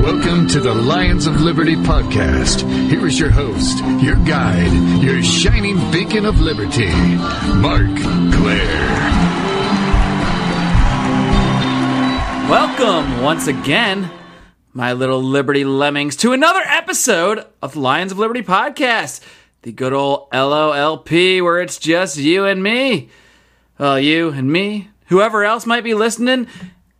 Welcome to the Lions of Liberty podcast. Here is your host, your guide, your shining beacon of liberty, Marc Clair. Welcome once again, my little Liberty lemmings, to another episode of the Lions of Liberty podcast, the good old LOLP, where it's just you and me. Well, you and me, whoever else might be listening,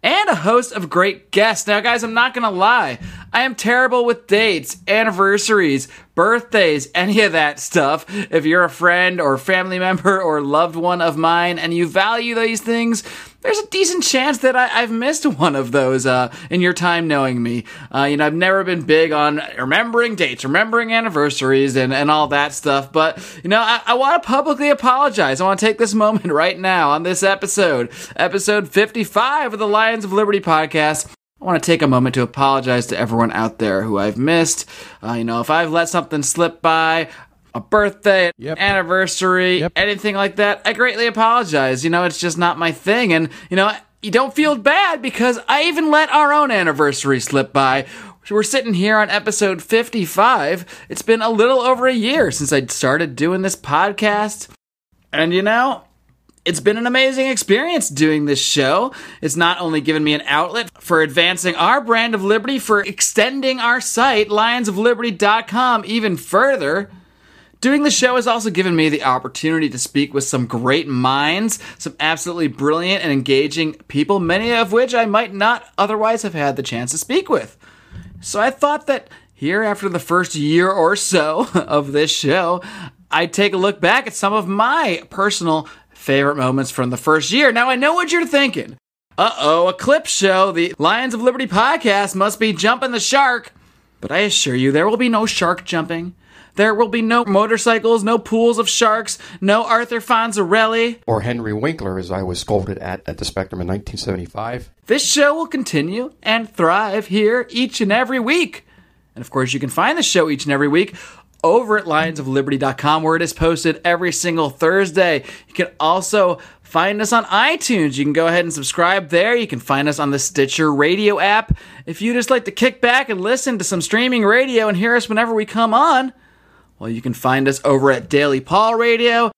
and a host of great guests. Now, guys, I'm not gonna lie, I am terrible with dates, anniversaries, birthdays, any of that stuff. If you're a friend or family member or loved one of mine and you value these things, there's a decent chance that I, have missed one of those uh, in your time knowing me. Uh, you know, I've never been big on remembering dates, remembering anniversaries, and, and all that stuff. But, you know, I, I want to publicly apologize. I want to take this moment right now on this episode, episode 55 of the Lions of Liberty podcast. I want to take a moment to apologize to everyone out there who I've missed. Uh, you know, if I've let something slip by, a birthday, Yep. anniversary, Yep. anything like that, I greatly apologize. You know, it's just not my thing. And, you know, you don't feel bad because I even let our own anniversary slip by. We're sitting here on episode 55. It's been a little over a year since I started doing this podcast. And, you know, it's been an amazing experience doing this show. It's not only given me an outlet for advancing our brand of liberty, for extending our site, lionsofliberty.com, even further. Doing the show has also given me the opportunity to speak with some great minds, some absolutely brilliant and engaging people, many of which I might not otherwise have had the chance to speak with. So I thought that here, after the first year or so of this show, I'd take a look back at some of my personal favorite moments from the first year. Now, I know what you're thinking. Uh oh, a clip show. The Lions of Liberty podcast must be jumping the shark. But I assure you, there will be no shark jumping. There will be no motorcycles, no pools of sharks, no Arthur Fonzarelli. or Henry Winkler, as I was scolded at at the Spectrum in 1975. This show will continue and thrive here each and every week. And of course, you can find the show each and every week over at lionsofliberty.com where it is posted every single Thursday. You can also find us on iTunes. You can go ahead and subscribe there. You can find us on the Stitcher radio app. If you just like to kick back and listen to some streaming radio and hear us whenever we come on, well, you can find us over at Daily Paul Radio,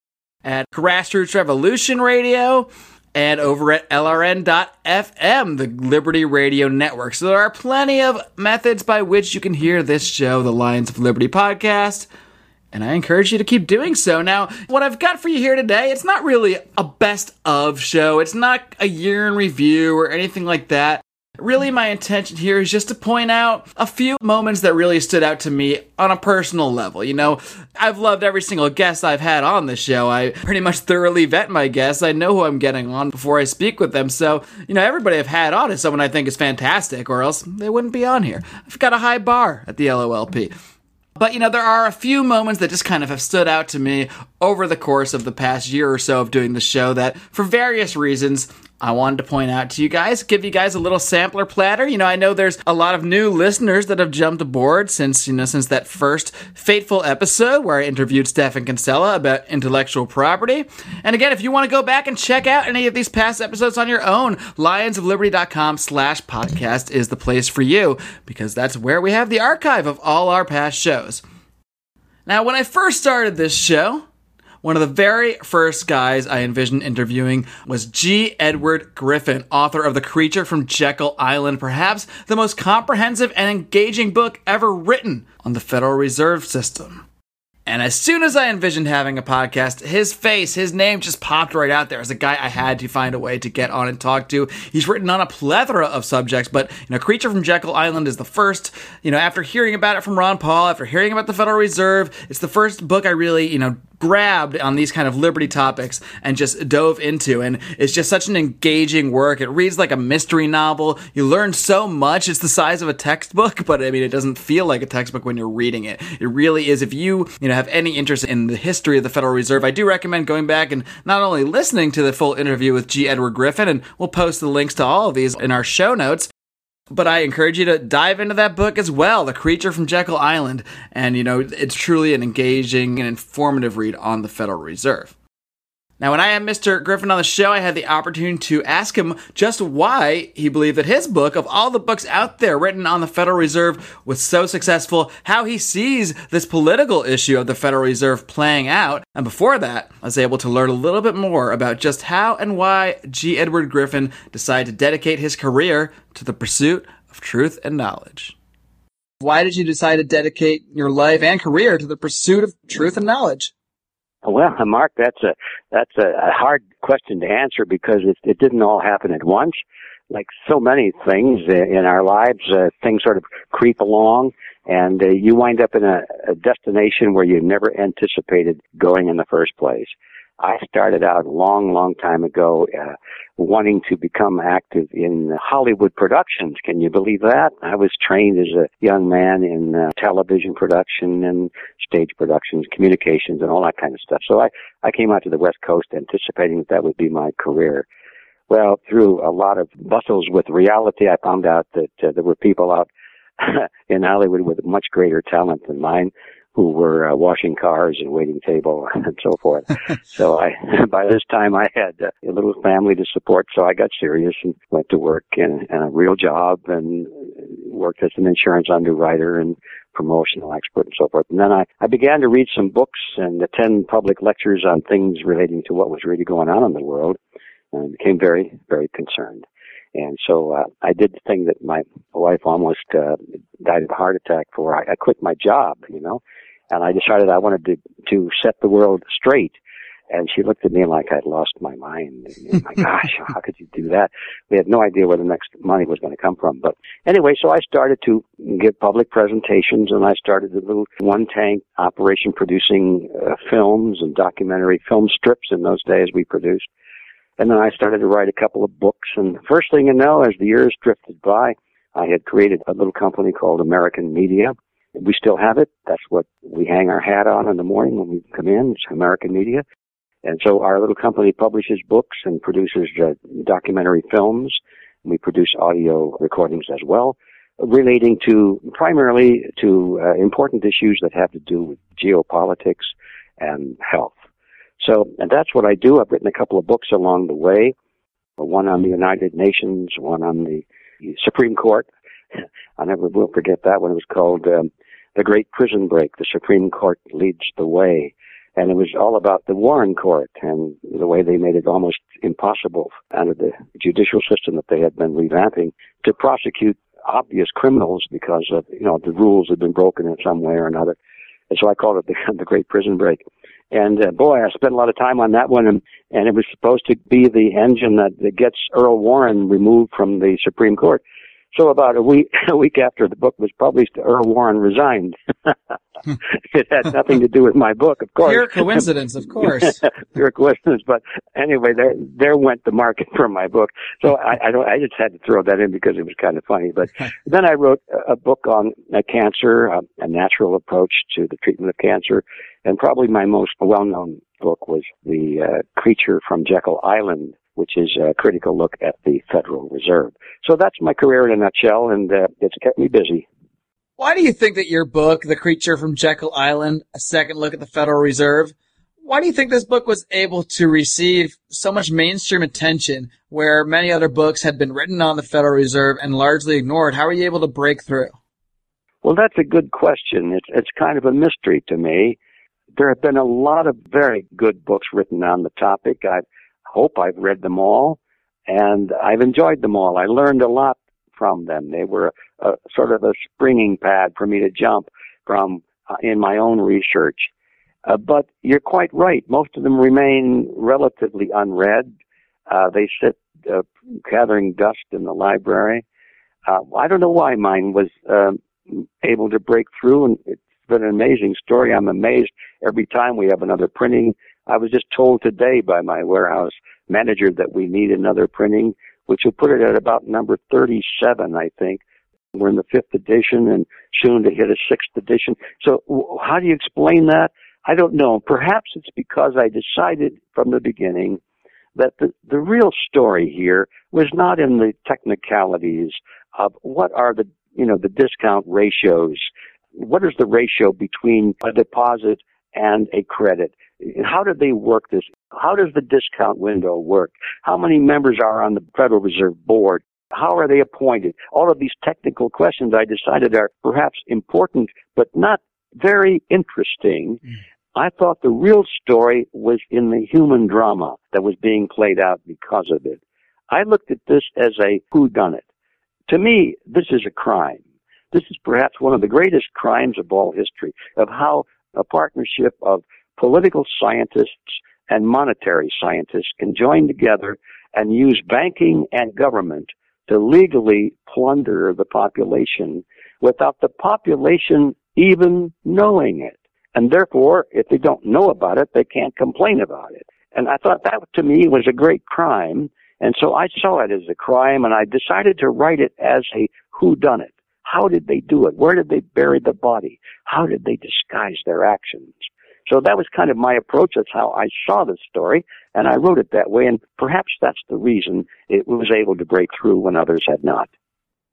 at Grassroots Revolution Radio, and over at LRN.FM, the Liberty Radio Network. So there are plenty of methods by which you can hear this show, the Lions of Liberty podcast. And I encourage you to keep doing so. Now, what I've got for you here today, it's not really a best of show. It's not a year in review or anything like that. Really, my intention here is just to point out a few moments that really stood out to me on a personal level. You know, I've loved every single guest I've had on the show. I pretty much thoroughly vet my guests. I know who I'm getting on before I speak with them. So, you know, everybody I've had on is someone I think is fantastic, or else they wouldn't be on here. I've got a high bar at the LOLP. But you know, there are a few moments that just kind of have stood out to me over the course of the past year or so of doing the show that, for various reasons, I wanted to point out to you guys, give you guys a little sampler platter. You know, I know there's a lot of new listeners that have jumped aboard since, you know, since that first fateful episode where I interviewed Stephan Kinsella about intellectual property. And again, if you want to go back and check out any of these past episodes on your own, lionsofliberty.com slash podcast is the place for you because that's where we have the archive of all our past shows. Now, when I first started this show, one of the very first guys I envisioned interviewing was G. Edward Griffin, author of The Creature from Jekyll Island, perhaps the most comprehensive and engaging book ever written on the Federal Reserve System. And as soon as I envisioned having a podcast, his face, his name just popped right out there as a guy I had to find a way to get on and talk to. He's written on a plethora of subjects, but you know, Creature from Jekyll Island is the first, you know, after hearing about it from Ron Paul, after hearing about the Federal Reserve, it's the first book I really, you know, grabbed on these kind of liberty topics and just dove into. And it's just such an engaging work. It reads like a mystery novel. You learn so much. It's the size of a textbook, but I mean, it doesn't feel like a textbook when you're reading it. It really is. If you, you know, have any interest in the history of the Federal Reserve, I do recommend going back and not only listening to the full interview with G. Edward Griffin, and we'll post the links to all of these in our show notes, but I encourage you to dive into that book as well, The Creature from Jekyll Island. And, you know, it's truly an engaging and informative read on the Federal Reserve. Now, when I had Mr. Griffin on the show, I had the opportunity to ask him just why he believed that his book, of all the books out there written on the Federal Reserve, was so successful, how he sees this political issue of the Federal Reserve playing out. And before that, I was able to learn a little bit more about just how and why G. Edward Griffin decided to dedicate his career to the pursuit of truth and knowledge. Why did you decide to dedicate your life and career to the pursuit of truth and knowledge? Well, Marc, that's a that's a, hard question to answer because it, it didn't all happen at once. Like so many things in our lives, uh, things sort of creep along, and uh, you wind up in a, a destination where you never anticipated going in the first place. I started out a long, long time ago uh, wanting to become active in Hollywood productions. Can you believe that? I was trained as a young man in uh, television production and stage productions, communications, and all that kind of stuff. So I, I came out to the West Coast anticipating that that would be my career. Well, through a lot of bustles with reality, I found out that uh, there were people out in Hollywood with much greater talent than mine who were uh, washing cars and waiting table and so forth. so I, by this time I had uh, a little family to support, so I got serious and went to work in, in a real job and worked as an insurance underwriter and promotional expert and so forth. And then I, I began to read some books and attend public lectures on things relating to what was really going on in the world and became very, very concerned. And so uh, I did the thing that my wife almost uh, died of a heart attack for. I, I quit my job, you know, and I decided I wanted to to set the world straight. And she looked at me like I'd lost my mind. And, my gosh, how could you do that? We had no idea where the next money was going to come from. But anyway, so I started to give public presentations and I started a little one tank operation producing uh, films and documentary film strips in those days we produced. And then I started to write a couple of books. And first thing you know, as the years drifted by, I had created a little company called American Media we still have it. That's what we hang our hat on in the morning when we come in. It's American Media. And so our little company publishes books and produces uh, documentary films. We produce audio recordings as well, relating to primarily to uh, important issues that have to do with geopolitics and health. So, and that's what I do. I've written a couple of books along the way. One on the United Nations, one on the Supreme Court. I never will forget that one. It was called um, the Great Prison Break, the Supreme Court leads the way. And it was all about the Warren Court and the way they made it almost impossible under the judicial system that they had been revamping to prosecute obvious criminals because of, you know, the rules had been broken in some way or another. And so I called it the, the Great Prison Break. And uh, boy, I spent a lot of time on that one, and, and it was supposed to be the engine that, that gets Earl Warren removed from the Supreme Court. So about a week a week after the book was published, Earl Warren resigned. it had nothing to do with my book, of course. Pure coincidence, of course. Pure coincidence. But anyway, there there went the market for my book. So I, I don't. I just had to throw that in because it was kind of funny. But then I wrote a book on uh, cancer, a, a natural approach to the treatment of cancer, and probably my most well-known book was the uh, creature from Jekyll Island which is a critical look at the Federal Reserve. So that's my career in a nutshell, and uh, it's kept me busy. Why do you think that your book, The Creature from Jekyll Island, A Second Look at the Federal Reserve, why do you think this book was able to receive so much mainstream attention where many other books had been written on the Federal Reserve and largely ignored? How were you able to break through? Well, that's a good question. It's, it's kind of a mystery to me. There have been a lot of very good books written on the topic. I've hope I've read them all, and I've enjoyed them all. I learned a lot from them. They were a, sort of a springing pad for me to jump from uh, in my own research. Uh, but you're quite right. Most of them remain relatively unread. Uh, they sit uh, gathering dust in the library. Uh, I don't know why mine was um, able to break through, and it's been an amazing story. I'm amazed every time we have another printing I was just told today by my warehouse manager that we need another printing, which will put it at about number 37, I think. We're in the fifth edition and soon to hit a sixth edition. So how do you explain that? I don't know. Perhaps it's because I decided from the beginning that the, the real story here was not in the technicalities of what are the, you know, the discount ratios. What is the ratio between a deposit and a credit? How do they work this? How does the discount window work? How many members are on the Federal Reserve Board? How are they appointed? All of these technical questions I decided are perhaps important, but not very interesting. Mm. I thought the real story was in the human drama that was being played out because of it. I looked at this as a whodunit. To me, this is a crime. This is perhaps one of the greatest crimes of all history of how a partnership of political scientists and monetary scientists can join together and use banking and government to legally plunder the population without the population even knowing it. And therefore, if they don't know about it, they can't complain about it. And I thought that to me was a great crime. And so I saw it as a crime and I decided to write it as a who done it. How did they do it? Where did they bury the body? How did they disguise their actions? So that was kind of my approach. That's how I saw the story, and I wrote it that way. And perhaps that's the reason it was able to break through when others had not.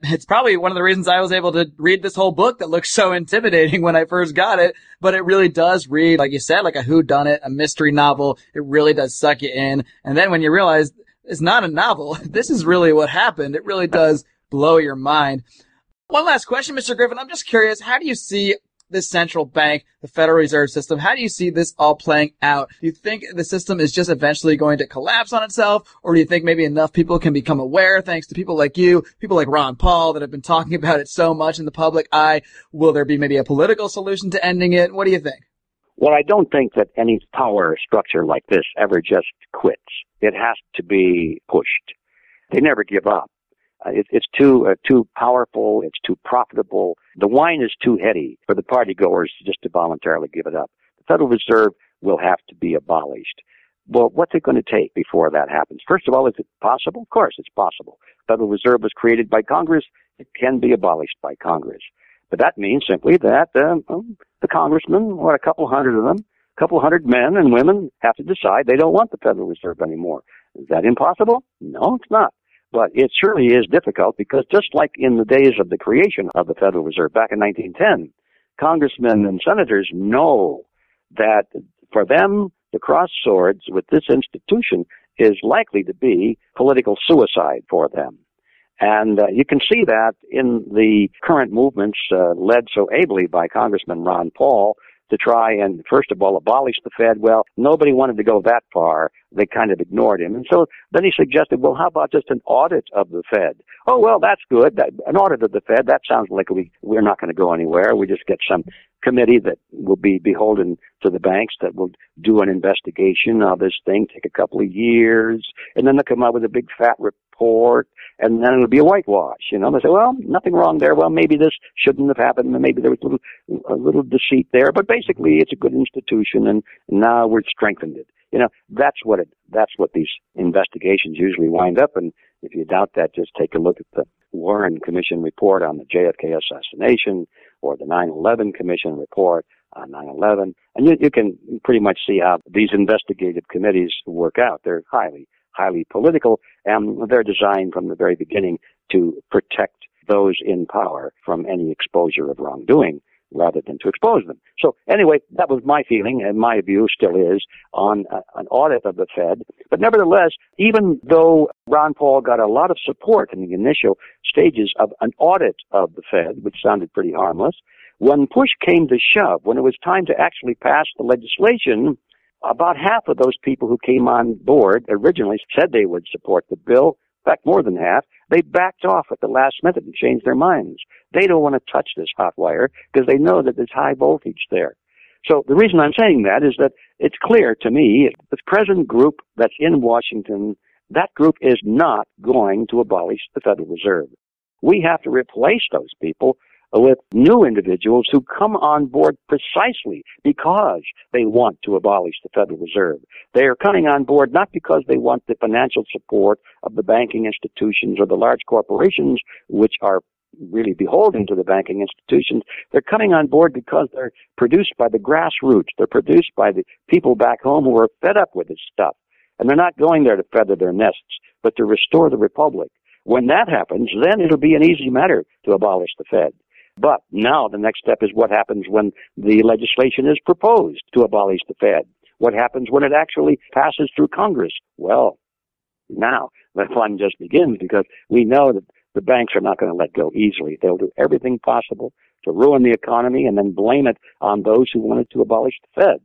It's probably one of the reasons I was able to read this whole book that looks so intimidating when I first got it, but it really does read, like you said, like a whodunit, a mystery novel. It really does suck you in. And then when you realize it's not a novel, this is really what happened. It really does blow your mind. One last question, Mr. Griffin. I'm just curious, how do you see this central bank, the Federal Reserve System. How do you see this all playing out? Do you think the system is just eventually going to collapse on itself? Or do you think maybe enough people can become aware thanks to people like you, people like Ron Paul that have been talking about it so much in the public eye? Will there be maybe a political solution to ending it? What do you think? Well, I don't think that any power structure like this ever just quits. It has to be pushed. They never give up. Uh, it, it's too uh, too powerful. It's too profitable. The wine is too heady for the party goers just to voluntarily give it up. The Federal Reserve will have to be abolished. Well, what's it going to take before that happens? First of all, is it possible? Of course, it's possible. Federal Reserve was created by Congress. It can be abolished by Congress. But that means simply that um, the congressmen, what a couple hundred of them, a couple hundred men and women have to decide they don't want the Federal Reserve anymore. Is that impossible? No, it's not. But it surely is difficult because just like in the days of the creation of the Federal Reserve back in 1910, congressmen and senators know that for them, the cross swords with this institution is likely to be political suicide for them. And uh, you can see that in the current movements uh, led so ably by Congressman Ron Paul to try and, first of all, abolish the Fed. Well, nobody wanted to go that far. They kind of ignored him. And so then he suggested, well, how about just an audit of the Fed? Oh, well, that's good. That, an audit of the Fed, that sounds like we, we're not going to go anywhere. We just get some committee that will be beholden to the banks that will do an investigation of this thing, take a couple of years, and then they'll come out with a big fat report and then it'll be a whitewash. You know, they say, well, nothing wrong there. Well, maybe this shouldn't have happened, and maybe there was a little, a little deceit there. But basically, it's a good institution, and now we've strengthened it. You know, that's what it. That's what these investigations usually wind up. And if you doubt that, just take a look at the Warren Commission report on the JFK assassination, or the 9/11 Commission report on 9/11, and you, you can pretty much see how these investigative committees work out. They're highly highly political, and they're designed from the very beginning to protect those in power from any exposure of wrongdoing rather than to expose them. So anyway, that was my feeling and my view still is on uh, an audit of the Fed. But nevertheless, even though Ron Paul got a lot of support in the initial stages of an audit of the Fed, which sounded pretty harmless, when push came to shove, when it was time to actually pass the legislation, about half of those people who came on board originally said they would support the bill. In fact, more than half. They backed off at the last minute and changed their minds. They don't want to touch this hot wire because they know that there's high voltage there. So the reason I'm saying that is that it's clear to me the present group that's in Washington, that group is not going to abolish the Federal Reserve. We have to replace those people with new individuals who come on board precisely because they want to abolish the Federal Reserve. They are coming on board not because they want the financial support of the banking institutions or the large corporations which are really beholden to the banking institutions. They're coming on board because they're produced by the grassroots. They're produced by the people back home who are fed up with this stuff. And they're not going there to feather their nests, but to restore the republic. When that happens, then it'll be an easy matter to abolish the Fed. But now the next step is what happens when the legislation is proposed to abolish the Fed. What happens when it actually passes through Congress? Well, now the fun just begins because we know that the banks are not going to let go easily. They'll do everything possible to ruin the economy and then blame it on those who wanted to abolish the Fed.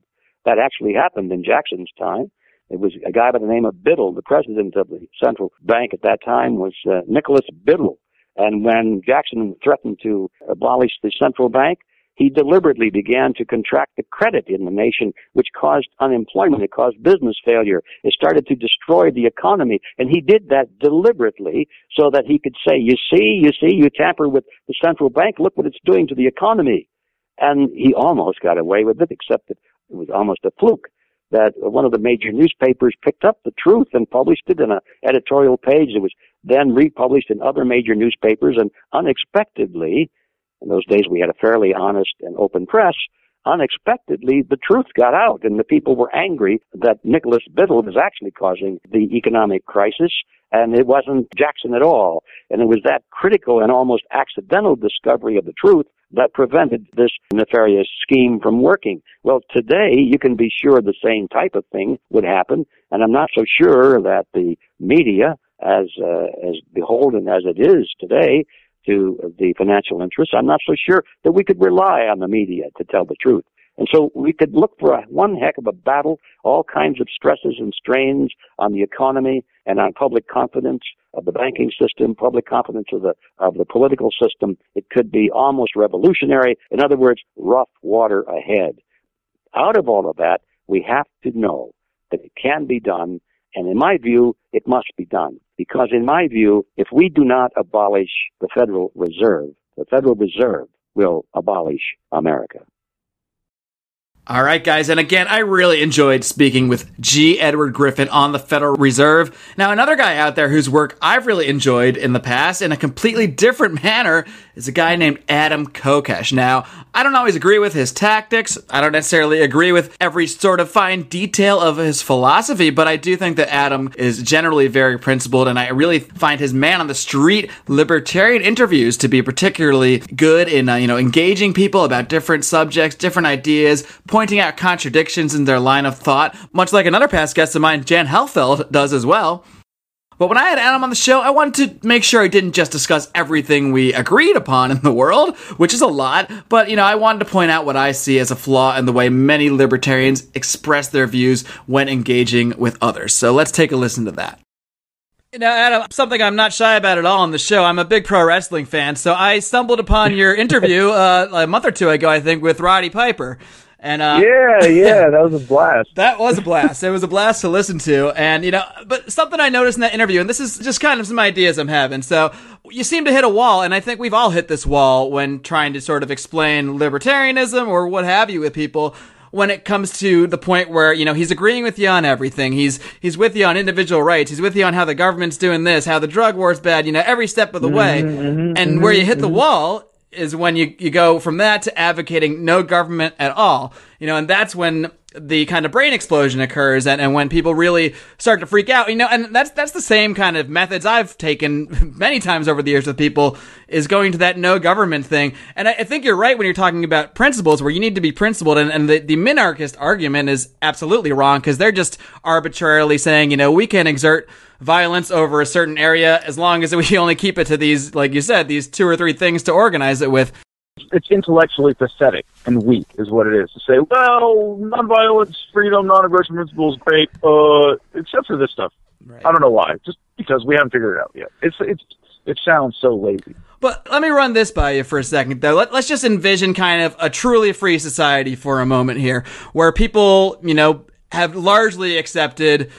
That actually happened in Jackson's time. It was a guy by the name of Biddle, the president of the central bank at that time was uh, Nicholas Biddle. And when Jackson threatened to abolish the central bank, he deliberately began to contract the credit in the nation, which caused unemployment. It caused business failure. It started to destroy the economy. And he did that deliberately so that he could say, you see, you see, you tamper with the central bank. Look what it's doing to the economy. And he almost got away with it, except that it was almost a fluke that one of the major newspapers picked up the truth and published it in an editorial page. It was then republished in other major newspapers and unexpectedly, in those days we had a fairly honest and open press, unexpectedly the truth got out and the people were angry that Nicholas Biddle was actually causing the economic crisis and it wasn't Jackson at all. And it was that critical and almost accidental discovery of the truth that prevented this nefarious scheme from working. Well, today you can be sure the same type of thing would happen, and I'm not so sure that the media, as uh, as beholden as it is today to the financial interests, I'm not so sure that we could rely on the media to tell the truth. And so we could look for a, one heck of a battle, all kinds of stresses and strains on the economy and on public confidence of the banking system, public confidence of the, of the political system. It could be almost revolutionary. In other words, rough water ahead. Out of all of that, we have to know that it can be done. And in my view, it must be done. Because in my view, if we do not abolish the Federal Reserve, the Federal Reserve will abolish America. All right, guys. And again, I really enjoyed speaking with G. Edward Griffin on the Federal Reserve. Now, another guy out there whose work I've really enjoyed in the past in a completely different manner is a guy named Adam Kokesh. Now, I don't always agree with his tactics. I don't necessarily agree with every sort of fine detail of his philosophy, but I do think that Adam is generally very principled, and I really find his man on the street libertarian interviews to be particularly good in, uh, you know, engaging people about different subjects, different ideas, pointing out contradictions in their line of thought, much like another past guest of mine, Jan Helfeld, does as well. But when I had Adam on the show, I wanted to make sure I didn't just discuss everything we agreed upon in the world, which is a lot, but you know, I wanted to point out what I see as a flaw in the way many libertarians express their views when engaging with others. So let's take a listen to that. Now, Adam, something I'm not shy about at all on the show. I'm a big pro wrestling fan, so I stumbled upon your interview uh, a month or two ago, I think, with Roddy Piper. And uh, yeah, yeah, that was a blast. that was a blast. it was a blast to listen to, and you know, but something I noticed in that interview, and this is just kind of some ideas I'm having. So you seem to hit a wall, and I think we've all hit this wall when trying to sort of explain libertarianism or what have you with people. When it comes to the point where you know he's agreeing with you on everything, he's he's with you on individual rights, he's with you on how the government's doing this, how the drug war's bad, you know, every step of the mm-hmm, way, mm-hmm, and where you hit the mm-hmm. wall is when you, you go from that to advocating no government at all. You know, and that's when the kind of brain explosion occurs and, and when people really start to freak out, you know, and that's, that's the same kind of methods I've taken many times over the years with people is going to that no government thing. And I, I think you're right when you're talking about principles where you need to be principled. And, and the, the minarchist argument is absolutely wrong because they're just arbitrarily saying, you know, we can exert violence over a certain area as long as we only keep it to these, like you said, these two or three things to organize it with. It's intellectually pathetic and weak, is what it is. To say, well, nonviolence, freedom, non-aggression principles, great, uh, except for this stuff. Right. I don't know why. Just because we haven't figured it out yet. It's it's it sounds so lazy. But let me run this by you for a second, though. Let, us just envision kind of a truly free society for a moment here, where people, you know, have largely accepted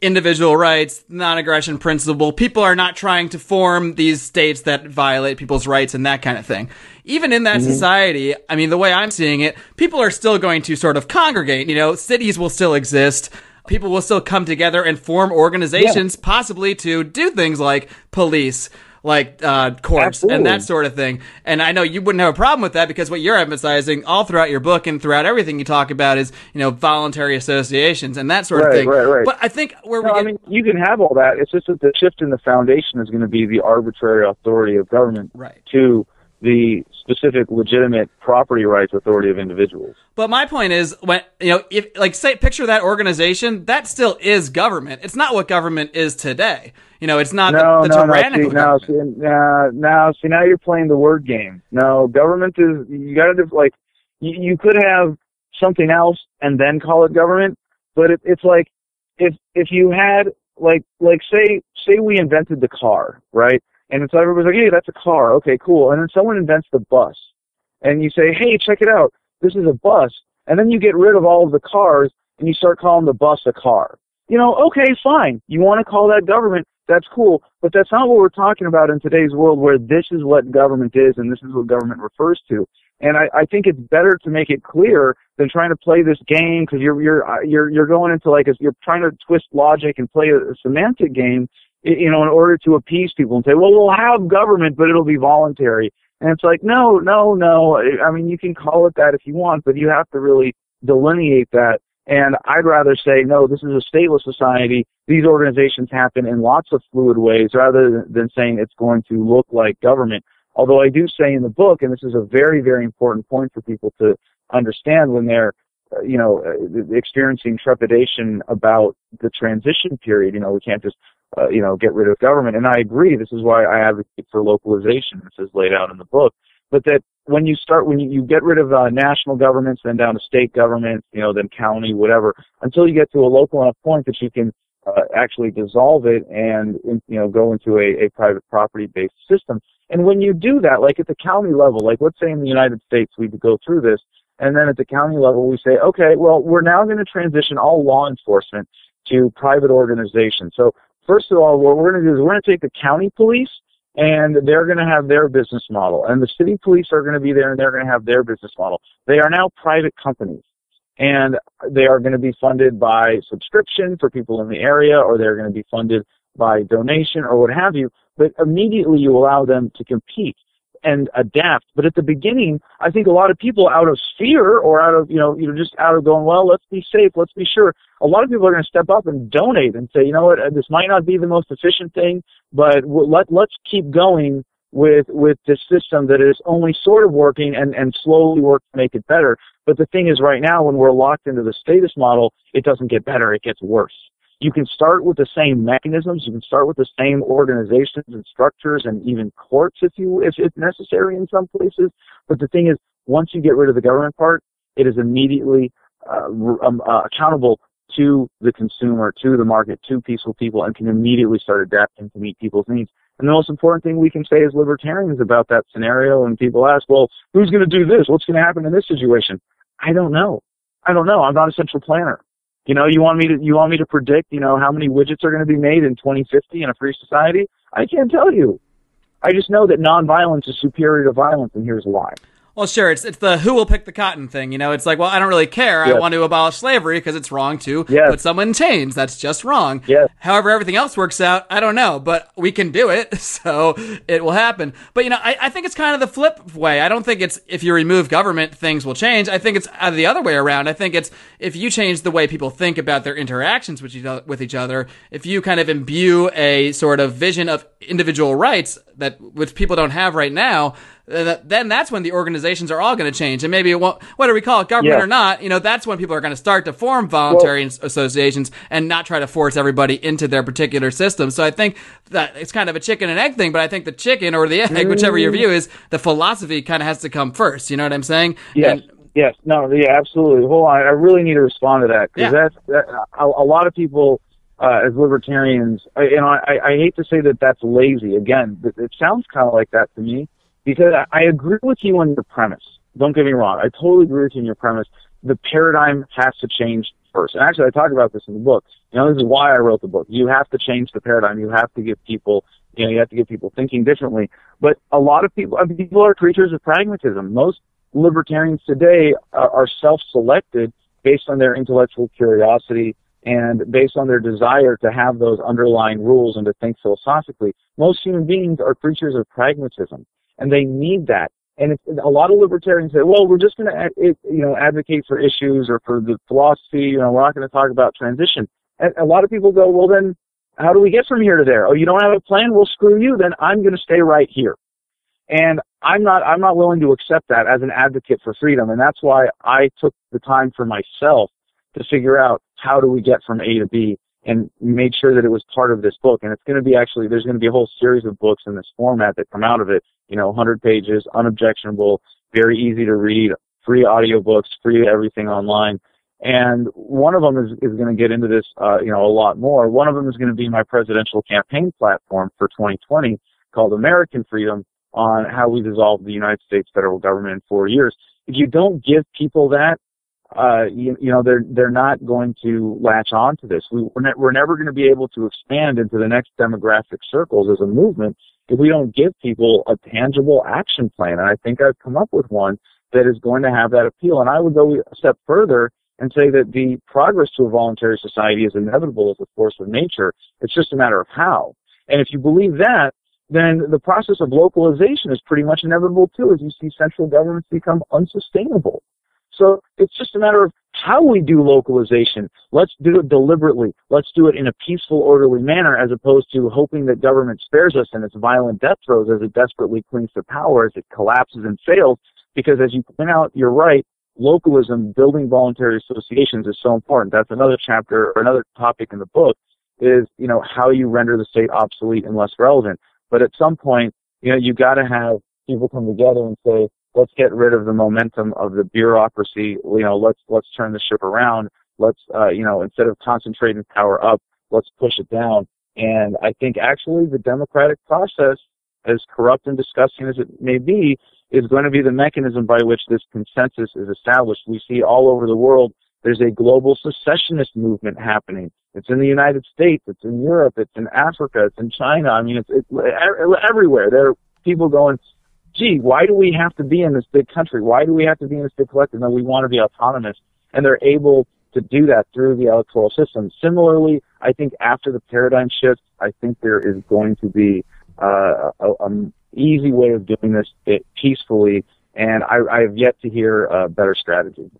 individual rights, non-aggression principle. People are not trying to form these states that violate people's rights and that kind of thing. Even in that mm-hmm. society, I mean, the way I'm seeing it, people are still going to sort of congregate. You know, cities will still exist. People will still come together and form organizations, possibly to do things like police, like uh, courts Absolutely. and that sort of thing. And I know you wouldn't have a problem with that because what you're emphasizing all throughout your book and throughout everything you talk about is you know voluntary associations and that sort of thing. right, right. But I think where No, we I get mean, you can have all that. It's just that the shift in the foundation is going to be the arbitrary authority of government Right. to the specific legitimate property rights authority of individuals. But my point is when you know if like say picture that organization that still is government. It's not what government is today. You know, it's not No, the, the no, no, see, no, government. see, now, see, now you're playing the word game. No, government is, you gotta, like, you, you could have something else and then call it government, but it, it's like, if, if you had, like, like, say, say we invented the car, right? And it's everybody's like, hey, that's a car. Okay, cool. And then someone invents the bus. And you say, hey, check it out. This is a bus. And then you get rid of all of the cars and you start calling the bus a car. You know, okay, fine. You want to call that government. That's cool. But that's not what we're talking about in today's world where this is what government is and this is what government refers to. And I, I think it's better to make it clear than trying to play this game because you're, you're, uh, you're, you're going into like a, you're trying to twist logic and play a, a semantic game, you know, in order to appease people and say, well, we'll have government, but it'll be voluntary. And it's like, no, no, no. I mean, you can call it that if you want, but you have to really delineate that. And I'd rather say, no, this is a stateless society. These organizations happen in lots of fluid ways rather than, saying it's going to look like government. Although I do say in the book, and this is a very, very important point for people to understand when they're, uh, you know, uh, experiencing trepidation about the transition period. You know, we can't just, uh, you know, get rid of government. And I agree. This is why I advocate for localization. This is laid out in the book. But that when you start, when you, you get rid of uh, national governments, then down to state governments, you know, then county, whatever, until you get to a local enough point that you can uh, actually dissolve it and you know go into a, a private property based system. And when you do that, like at the county level, like let's say in the United States we go through this, and then at the county level we say, okay, well we're now going to transition all law enforcement to private organizations. So first of all, what we're going to do is we're going to take the county police and they're going to have their business model, and the city police are going to be there and they're going to have their business model. They are now private companies. And they are going to be funded by subscription for people in the area or they're going to be funded by donation or what have you. But immediately you allow them to compete and adapt. But at the beginning i think a lot of people out of fear or out of you know you know just out of going well let's be safe let's be sure a lot of people are going to step up and donate and say you know what? Uh, this might not be the most efficient thing but let let's keep going with with this system that is only sort of working and and slowly work to make it better. But the thing is right now when we're locked into the status model it doesn't get better it gets worse you can start with the same mechanisms you can start with the same organizations and structures and even courts if you if it's necessary in some places but the thing is once you get rid of the government part it is immediately uh, um, uh, accountable to the consumer to the market to peaceful people and can immediately start adapting to meet people's needs and the most important thing we can say as libertarians about that scenario, and people ask, well, who's going to do this? What's going to happen in this situation? I don't know. I don't know. I'm not a central planner. You know, you want me to, you want me to predict, you know, how many widgets are going to be made in 2050 in a free society? I can't tell you. I just know that nonviolence is superior to violence, and here's why. Well, sure. It's it's the who will pick the cotton thing. You know, it's like, well, I don't really care. I want to abolish slavery because it's wrong to Yes. put someone in chains. That's just wrong. Yes. However, everything else works out. I don't know, but we can do it, so it will happen. But you know, I, I think it's kind of the flip way. I don't think it's if you remove government, things will change. I think it's uh, the other way around. I think it's if you change the way people think about their interactions with each other, with each other if you kind of imbue a sort of vision of individual rights that which people don't have right now, then that's when the organizations are all going to change. And maybe it won't, whether we call it government Yeah. or not, you know, that's when people are going to start to form voluntary as- associations and not try to force everybody into their particular system. So I think that it's kind of a chicken and egg thing, but I think the chicken or the egg, whichever your view is, the philosophy kind of has to come first. You know what I'm saying? Yes. And- yes. No. Yeah. Absolutely. Hold on. I really need to respond to that because Yeah. that's that, a, a lot of people uh, as libertarians. I, you know, I, I hate to say that that's lazy. Again, it sounds kind of like that to me because I, I agree with you on your premise. Don't get me wrong. I totally agree with you on your premise. The paradigm has to change first. And actually, I talk about this in the book. You know, this is why I wrote the book. You have to change the paradigm. You have to give people, you know, you have to get people thinking differently. But a lot of people, I mean, people are creatures of pragmatism. Most libertarians today are, are self-selected based on their intellectual curiosity and based on their desire to have those underlying rules and to think philosophically, most human beings are creatures of pragmatism, and they need that. And a lot of libertarians say, well, we're just going to, you know, advocate for issues or for the philosophy. You know, we're not going to talk about transition. And a lot of people go, well, then how do we get from here to there? Oh, you don't have a plan? Well, screw you. Then I'm going to stay right here. And I'm not, I'm not willing to accept that as an advocate for freedom. And that's why I took the time for myself to figure out how do we get from A to B and made sure that it was part of this book. And it's going to be actually, there's going to be a whole series of books in this format that come out of it. You know, 100 pages, unobjectionable, very easy to read, free audiobooks, free everything online. And one of them is, is going to get into this, uh, you know, a lot more. One of them is going to be my presidential campaign platform for 2020 called American Freedom on how we dissolve the United States federal government in four years. If you don't give people that, uh, you, you know, they're, they're not going to latch on to this. We, we're, ne- we're never going to be able to expand into the next demographic circles as a movement if we don't give people a tangible action plan. And I think I've come up with one that is going to have that appeal. And I would go a step further and say that the progress to a voluntary society is inevitable as a force of nature. It's just a matter of how. And if you believe that, then the process of localization is pretty much inevitable too as you see central governments become unsustainable. So it's just a matter of how we do localization. Let's do it deliberately. Let's do it in a peaceful, orderly manner as opposed to hoping that government spares us in its violent death throes as it desperately clings to power, as it collapses and fails. Because as you point out, you're right, localism, building voluntary associations is so important. That's another chapter or another topic in the book is, you know, how you render the state obsolete and less relevant. But at some point, you know, you gotta have people come together and say, let's get rid of the momentum of the bureaucracy. You know, let's, let's turn the ship around. Let's, uh, you know, instead of concentrating power up, let's push it down. And I think actually the democratic process, as corrupt and disgusting as it may be, is going to be the mechanism by which this consensus is established. We see all over the world there's a global secessionist movement happening. It's in the United States, it's in Europe, it's in Africa, it's in China. I mean, it's, it's everywhere. There are people going, gee, why do we have to be in this big country? Why do we have to be in this big collective? No, we want to be autonomous. And they're able to do that through the electoral system. Similarly, I think after the paradigm shift, I think there is going to be uh, an easy way of doing this peacefully, and I, I have yet to hear a better strategy.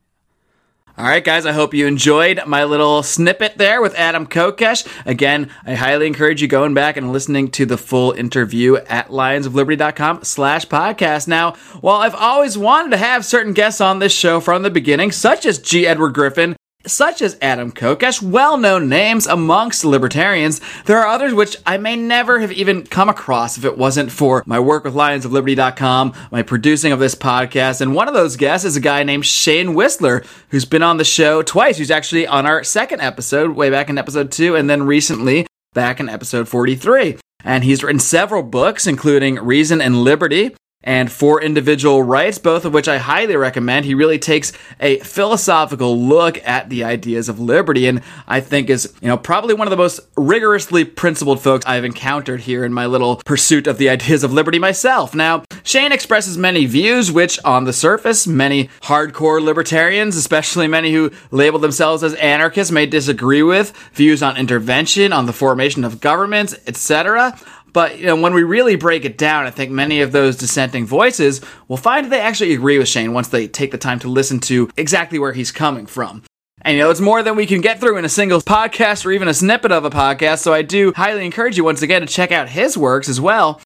All right, guys, I hope you enjoyed my little snippet there with Adam Kokesh. Again, I highly encourage you going back and listening to the full interview at lionsofliberty.com slash podcast. Now, while I've always wanted to have certain guests on this show from the beginning, such as G. Edward Griffin, such as Adam Kokesh, well known names amongst libertarians. There are others which I may never have even come across if it wasn't for my work with lionsofliberty.com, my producing of this podcast. And one of those guests is a guy named Shane Whistler, who's been on the show twice. He's actually on our second episode, way back in episode two, and then recently back in episode 43. And he's written several books, including Reason and Liberty, and For Individual Rights, both of which I highly recommend. He really takes a philosophical look at the ideas of liberty and I think is, you know, probably one of the most rigorously principled folks I've encountered here in my little pursuit of the ideas of liberty myself. Now, Shane expresses many views which on the surface many hardcore libertarians, especially many who label themselves as anarchists may disagree with, views on intervention, on the formation of governments, etc. But you know, when we really break it down, I think many of those dissenting voices will find they actually agree with Shane once they take the time to listen to exactly where he's coming from. And you know, it's more than we can get through in a single podcast or even a snippet of a podcast, so I do highly encourage you once again to check out his works as well.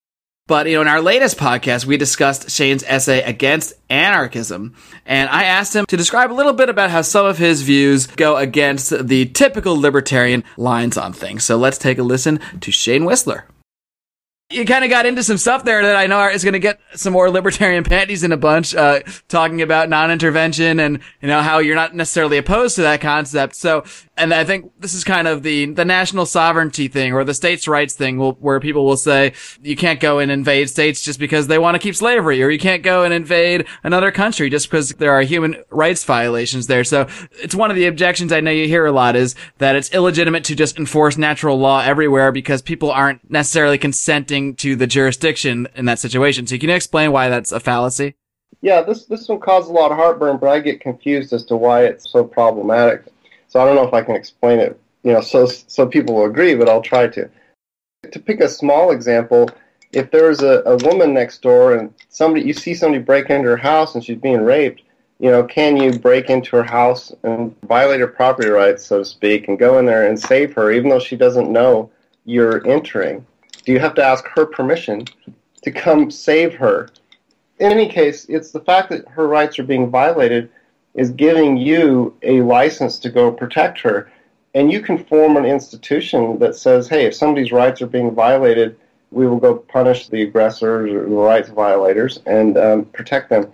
But you know, in our latest podcast, we discussed Shane's essay against anarchism, and I asked him to describe a little bit about how some of his views go against the typical libertarian lines on things. So let's take a listen to Shane Whistler. You kind of got into some stuff there that I know is going to get some more libertarian panties in a bunch, uh, talking about non-intervention and, you know, how you're not necessarily opposed to that concept. So, and I think this is kind of the, the national sovereignty thing or the states' rights thing where people will say you can't go and invade states just because they want to keep slavery or you can't go and invade another country just because there are human rights violations there. So it's one of the objections I know you hear a lot is that it's illegitimate to just enforce natural law everywhere because people aren't necessarily consenting to the jurisdiction in that situation. So can you explain why that's a fallacy? Yeah, this this one causes a lot of heartburn, but I get confused as to why it's so problematic. So I don't know if I can explain it you know, so so people will agree, but I'll try to. To pick a small example, if there's a, a woman next door and somebody you see somebody break into her house and she's being raped, you know, can you break into her house and violate her property rights, so to speak, and go in there and save her, even though she doesn't know you're entering? You have to ask her permission to come save her? In any case, it's the fact that her rights are being violated is giving you a license to go protect her. And you can form an institution that says, hey, if somebody's rights are being violated, we will go punish the aggressors or the rights violators and um, protect them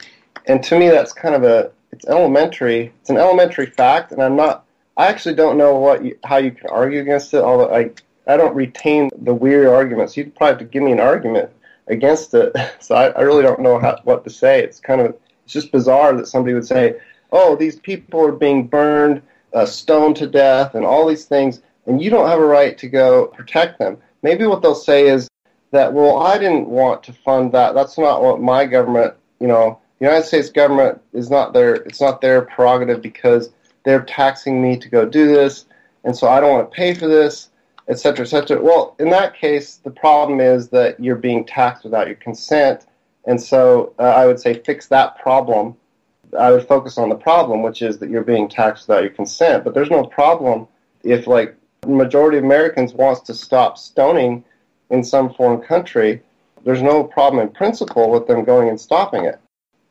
and to me that's kind of a it's elementary it's an elementary fact and i'm not i actually don't know what you, how you can argue against it although i i don't retain the weird arguments. You'd probably have to give me an argument against it. So i, I really don't know how, what to say. It's kind of it's just bizarre that somebody would say oh these people are being burned uh, stoned to death and all these things and you don't have a right to go protect them. Maybe what they'll say is that well i didn't want to fund that. That's not what my government you know the United States government is not their it's not their prerogative because they're taxing me to go do this, and so I don't want to pay for this, etc., etc. Well, in that case, the problem is that you're being taxed without your consent, and so uh, I would say fix that problem. I would focus on the problem, which is that you're being taxed without your consent. But there's no problem if, like, the majority of Americans wants to stop stoning in some foreign country. There's no problem in principle with them going and stopping it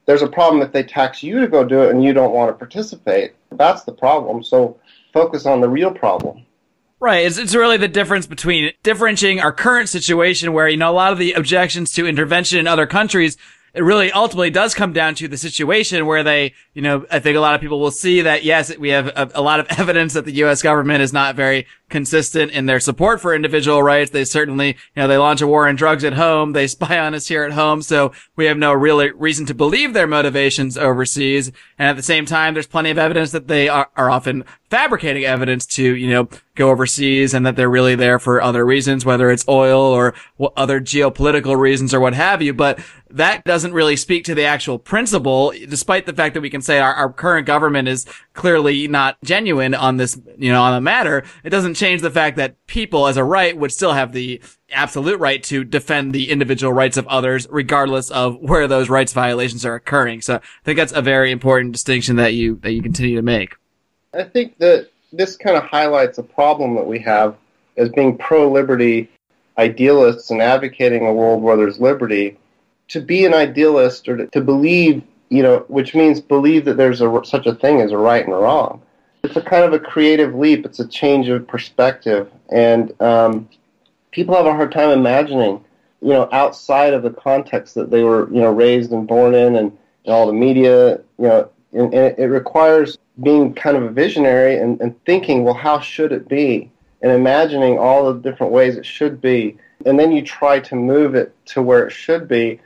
there's a problem if they tax you to go do it and you don't want to participate. That's the problem. So focus on the real problem. Right. It's, it's really the difference between differentiating our current situation where, you know, a lot of the objections to intervention in other countries it really ultimately does come down to the situation where they, you know, I think a lot of people will see that yes, we have a, a, lot of evidence that the U.S. government is not very consistent in their support for individual rights. They certainly, you know, they launch a war on drugs at home. They spy on us here at home. So we have no real reason to believe their motivations overseas. And at the same time, there's plenty of evidence that they are, are often fabricating evidence to, you know, go overseas and that they're really there for other reasons, whether it's oil or other geopolitical reasons or what have you. But that doesn't really speak to the actual principle, despite the fact that we can say our, our current government is clearly not genuine on this, you know, on the matter. It doesn't change the fact that people as a right would still have the absolute right to defend the individual rights of others, regardless of where those rights violations are occurring. So I think that's a very important distinction that you, that you continue to make. I think that this kind of highlights a problem that we have as being pro-liberty idealists and advocating a world where there's liberty. To be an idealist or to, to believe, you know, which means believe that there's a, such a thing as a right and a wrong. It's a kind of a creative leap. It's a change of perspective, and um, people have a hard time imagining, you know, outside of the context that they were, you know, raised and born in, and, and all the media, you know, and, and it requires being kind of a visionary and, and thinking, well, how should it be? And imagining all the different ways it should be. And then you try to move it to where it should be.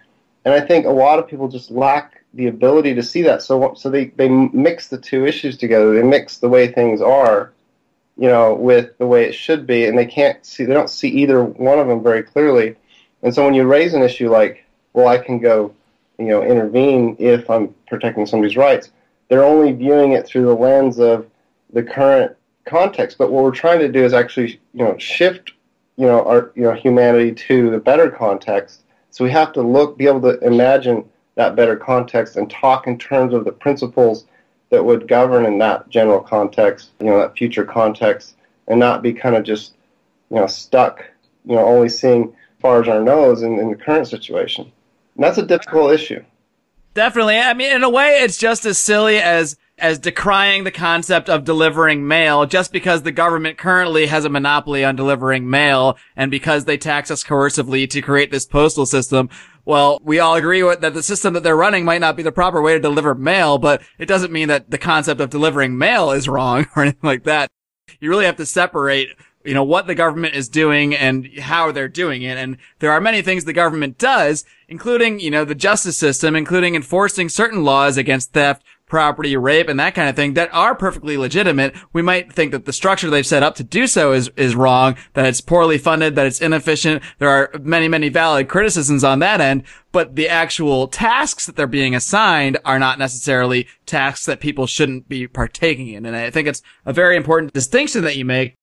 And I think a lot of people just lack the ability to see that. So, so they, they mix the two issues together. They mix the way things are, you know, with the way it should be. And they can't see, they don't see either one of them very clearly. And so when you raise an issue like, well, I can go, you know, intervene if I'm protecting somebody's rights, they're only viewing it through the lens of the current context. But what we're trying to do is actually, you know, shift, you know, our you know humanity to the better context. So we have to look, be able to imagine that better context and talk in terms of the principles that would govern in that general context, you know, that future context, and not be kind of just, you know, stuck, you know, only seeing as far as our nose in, in the current situation. And that's a difficult issue. Definitely. I mean, in a way, it's just as silly as as decrying the concept of delivering mail just because the government currently has a monopoly on delivering mail and because they tax us coercively to create this postal system. Well, we all agree with, that the system that they're running might not be the proper way to deliver mail, but it doesn't mean that the concept of delivering mail is wrong or anything like that. You really have to separate you know, what the government is doing and how they're doing it. And there are many things the government does, including, you know, the justice system, including enforcing certain laws against theft, property, rape, and that kind of thing that are perfectly legitimate. We might think that the structure they've set up to do so is, is wrong, that it's poorly funded, that it's inefficient. There are many, many valid criticisms on that end, but the actual tasks that they're being assigned are not necessarily tasks that people shouldn't be partaking in. And I think it's a very important distinction that you make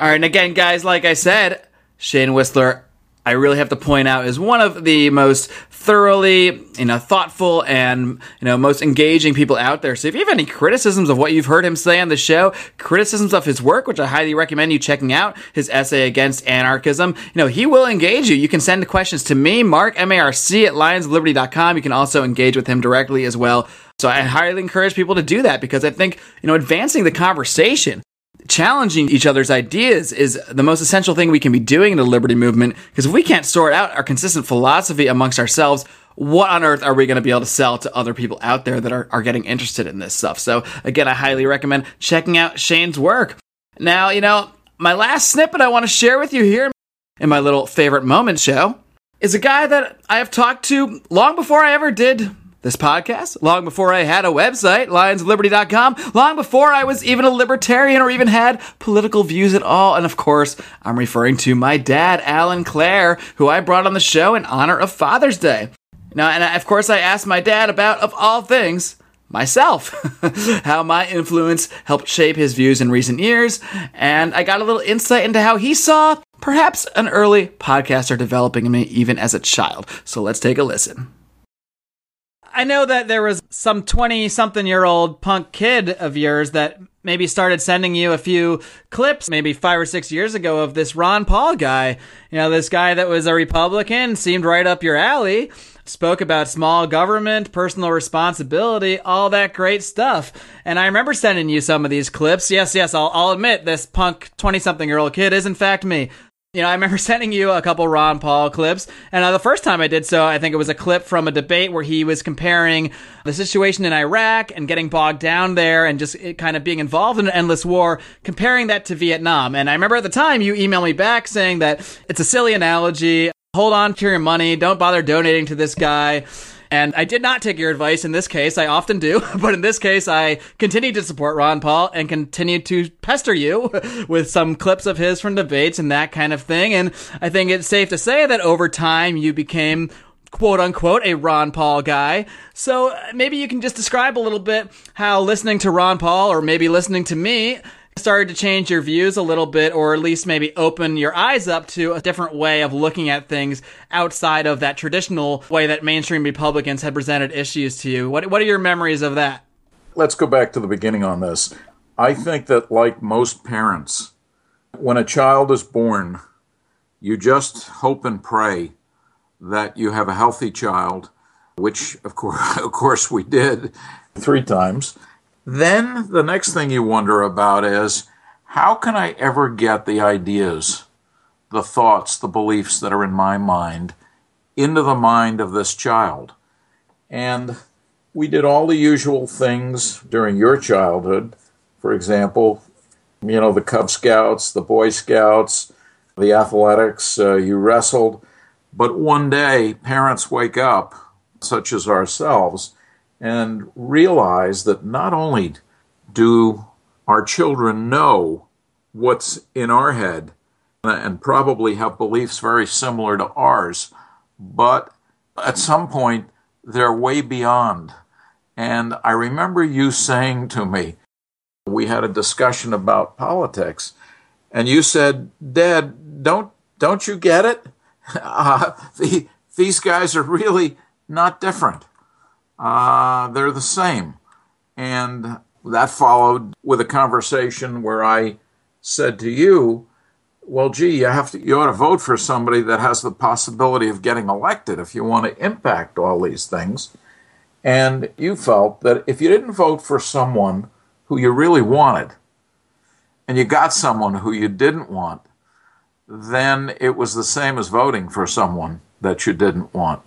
All right, and again, guys, like I said, Shane Whistler, I really have to point out, is one of the most thoroughly, you know, thoughtful and, you know, most engaging people out there. So if you have any criticisms of what you've heard him say on the show, criticisms of his work, which I highly recommend you checking out, his essay against anarchism, you know, he will engage you. You can send questions to me, Marc, M-A-R-C at lionsofliberty.com. You can also engage with him directly as well. So I highly encourage people to do that because I think, you know, advancing the conversation challenging each other's ideas is the most essential thing we can be doing in the liberty movement. Because if we can't sort out our consistent philosophy amongst ourselves, what on earth are we going to be able to sell to other people out there that are, are getting interested in this stuff? So, again, I highly recommend checking out Shane's work. Now, you know, my last snippet I want to share with you here in my little favorite moment show is a guy that I have talked to long before I ever did this podcast, long before I had a website, lionsofliberty.com, long before I was even a libertarian or even had political views at all. And of course, I'm referring to my dad, Alan Clair, who I brought on the show in honor of Father's Day. Now, and of course, I asked my dad about, of all things, myself, how my influence helped shape his views in recent years, and I got a little insight into how he saw perhaps an early podcaster developing in me even as a child. So let's take a listen. I know that there was some 20 something year old punk kid of yours that maybe started sending you a few clips maybe five or six years ago of this Ron Paul guy. You know, this guy that was a Republican, seemed right up your alley, spoke about small government, personal responsibility, all that great stuff. And I remember sending you some of these clips. Yes, yes, I'll, I'll admit this punk 20 something year old kid is in fact me. You know, I remember sending you a couple Ron Paul clips, and uh, the first time I did so, I think it was a clip from a debate where he was comparing the situation in Iraq and getting bogged down there and just kind of being involved in an endless war, comparing that to Vietnam. And I remember at the time you emailed me back saying that it's a silly analogy. Hold on to your money. Don't bother donating to this guy. And I did not take your advice in this case. I often do. But in this case, I continue to support Ron Paul and continue to pester you with some clips of his from debates and that kind of thing. And I think it's safe to say that over time you became quote unquote a Ron Paul guy. So uh, maybe you can just describe a little bit how listening to Ron Paul or maybe listening to me started to change your views a little bit, or at least maybe open your eyes up to a different way of looking at things outside of that traditional way that mainstream Republicans had presented issues to you. What, what are your memories of that? Let's go back to the beginning on this. I think that, like most parents, when a child is born, you just hope and pray that you have a healthy child, which, of course, of course we did three times then the next thing you wonder about is how can I ever get the ideas, the thoughts, the beliefs that are in my mind into the mind of this child? And we did all the usual things during your childhood. For example, you know, the Cub Scouts, the Boy Scouts, the athletics, uh, you wrestled. But one day, parents wake up, such as ourselves, and realize that not only do our children know what's in our head and probably have beliefs very similar to ours, but at some point they're way beyond. And I remember you saying to me, we had a discussion about politics, and you said, Dad, don't, don't you get it? Uh, the, these guys are really not different uh, they're the same. And that followed with a conversation where I said to you, well, gee, you have to, you ought to vote for somebody that has the possibility of getting elected if you want to impact all these things. And you felt that if you didn't vote for someone who you really wanted, and you got someone who you didn't want, then it was the same as voting for someone that you didn't want.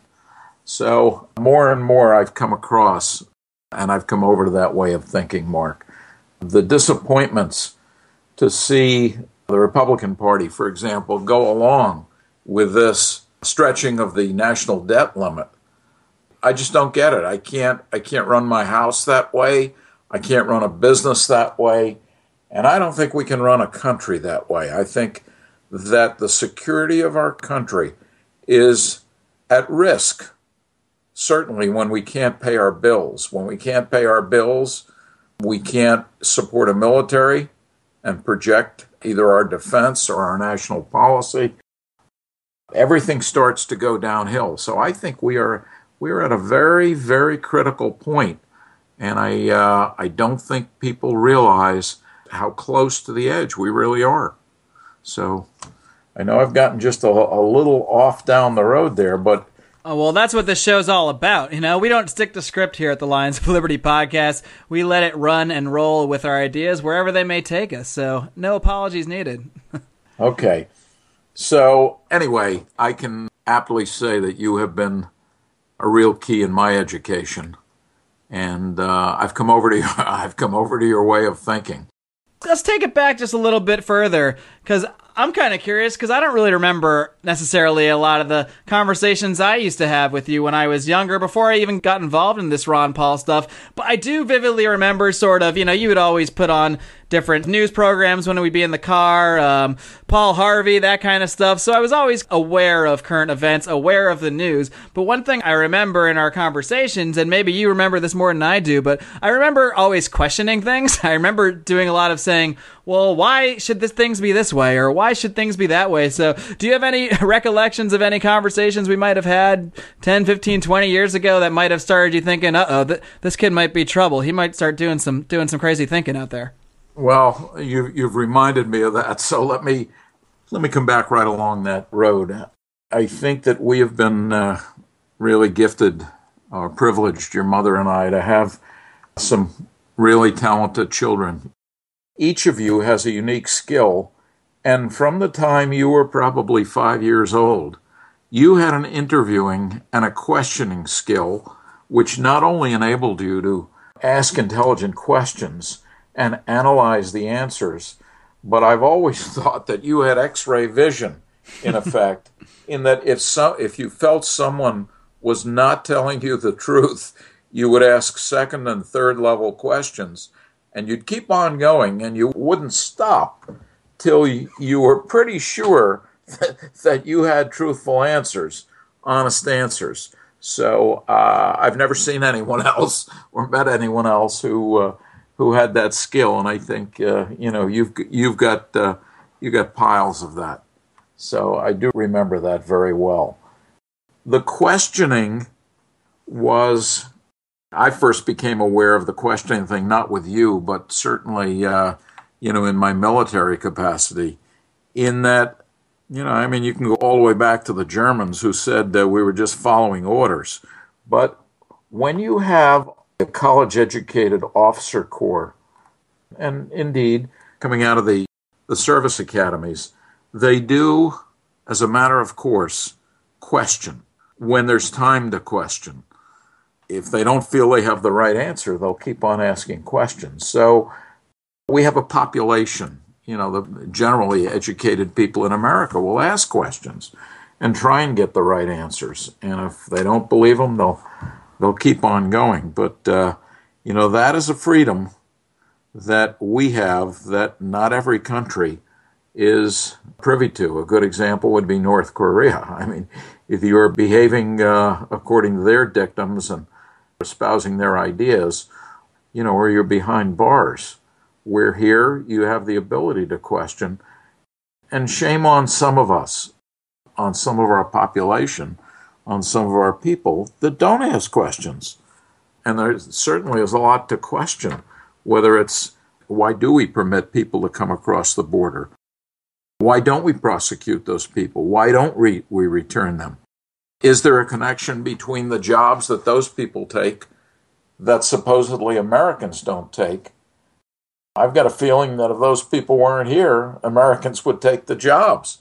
So, more and more I've come across, and I've come over to that way of thinking, Marc. The disappointments to see the Republican Party, for example, go along with this stretching of the national debt limit. I just don't get it. I can't I can't run my house that way. I can't run a business that way. And I don't think we can run a country that way. I think that the security of our country is at risk certainly when we can't pay our bills. When we can't pay our bills, we can't support a military and project either our defense or our national policy, everything starts to go downhill. So I think we are we are at a very very critical point, and I uh, I don't think people realize how close to the edge we really are. So I know I've gotten just a, a little off down the road there, but Oh, well, that's what this show's all about. You know, we don't stick to script here at the Lions of Liberty podcast. We let it run and roll with our ideas wherever they may take us. So, no apologies needed. okay. So, anyway, I can aptly say that you have been a real key in my education, and uh, I've come over to your, I've come over to your way of thinking. Let's take it back just a little bit further, because I'm kind of curious because I don't really remember necessarily a lot of the conversations I used to have with you when I was younger before I even got involved in this Ron Paul stuff. But I do vividly remember sort of, you know, you would always put on different news programs when we'd be in the car, um, Paul Harvey, that kind of stuff. So I was always aware of current events, aware of the news. But one thing I remember in our conversations, and maybe you remember this more than I do, but I remember always questioning things. I remember doing a lot of saying, well, why should this things be this way? Or why should things be that way? So do you have any recollections of any conversations we might have had 10, 15, 20 years ago that might have started you thinking, uh oh, th- this kid might be trouble. He might start doing some, doing some crazy thinking out there. Well, you, you've reminded me of that. So let me let me come back right along that road. I think that we have been uh, really gifted or privileged, your mother and I, to have some really talented children. Each of you has a unique skill, and from the time you were probably five years old, you had an interviewing and a questioning skill, which not only enabled you to ask intelligent questions and analyze the answers. But I've always thought that you had X-ray vision, in effect, in that if if you felt someone was not telling you the truth, you would ask second and third level questions, and you'd keep on going, and you wouldn't stop till you were pretty sure that, that you had truthful answers, honest answers. So uh, I've never seen anyone else or met anyone else who uh, who had that skill, and I think uh, you know you've you've got uh, you got piles of that. So I do remember that very well. The questioning was I first became aware of the questioning thing not with you, but certainly uh, you know in my military capacity. In that you know, I mean, you can go all the way back to the Germans who said that we were just following orders. But when you have a college educated officer corps. And indeed, coming out of the, the service academies, they do, as a matter of course, question when there's time to question. If they don't feel they have the right answer, they'll keep on asking questions. So we have a population, you know, the generally educated people in America will ask questions and try and get the right answers. And if they don't believe them, they'll they'll keep on going. But, uh, you know, that is a freedom that we have that not every country is privy to. A good example would be North Korea. I mean, if you're behaving uh, according to their dictums and espousing their ideas, you know, or you're behind bars. We're here you have the ability to question. And shame on some of us, on some of our population, on some of our people that don't ask questions. And there certainly is a lot to question, whether it's why do we permit people to come across the border? Why don't we prosecute those people? Why don't we, we return them? Is there a connection between the jobs that those people take that supposedly Americans don't take? I've got a feeling that if those people weren't here, Americans would take the jobs.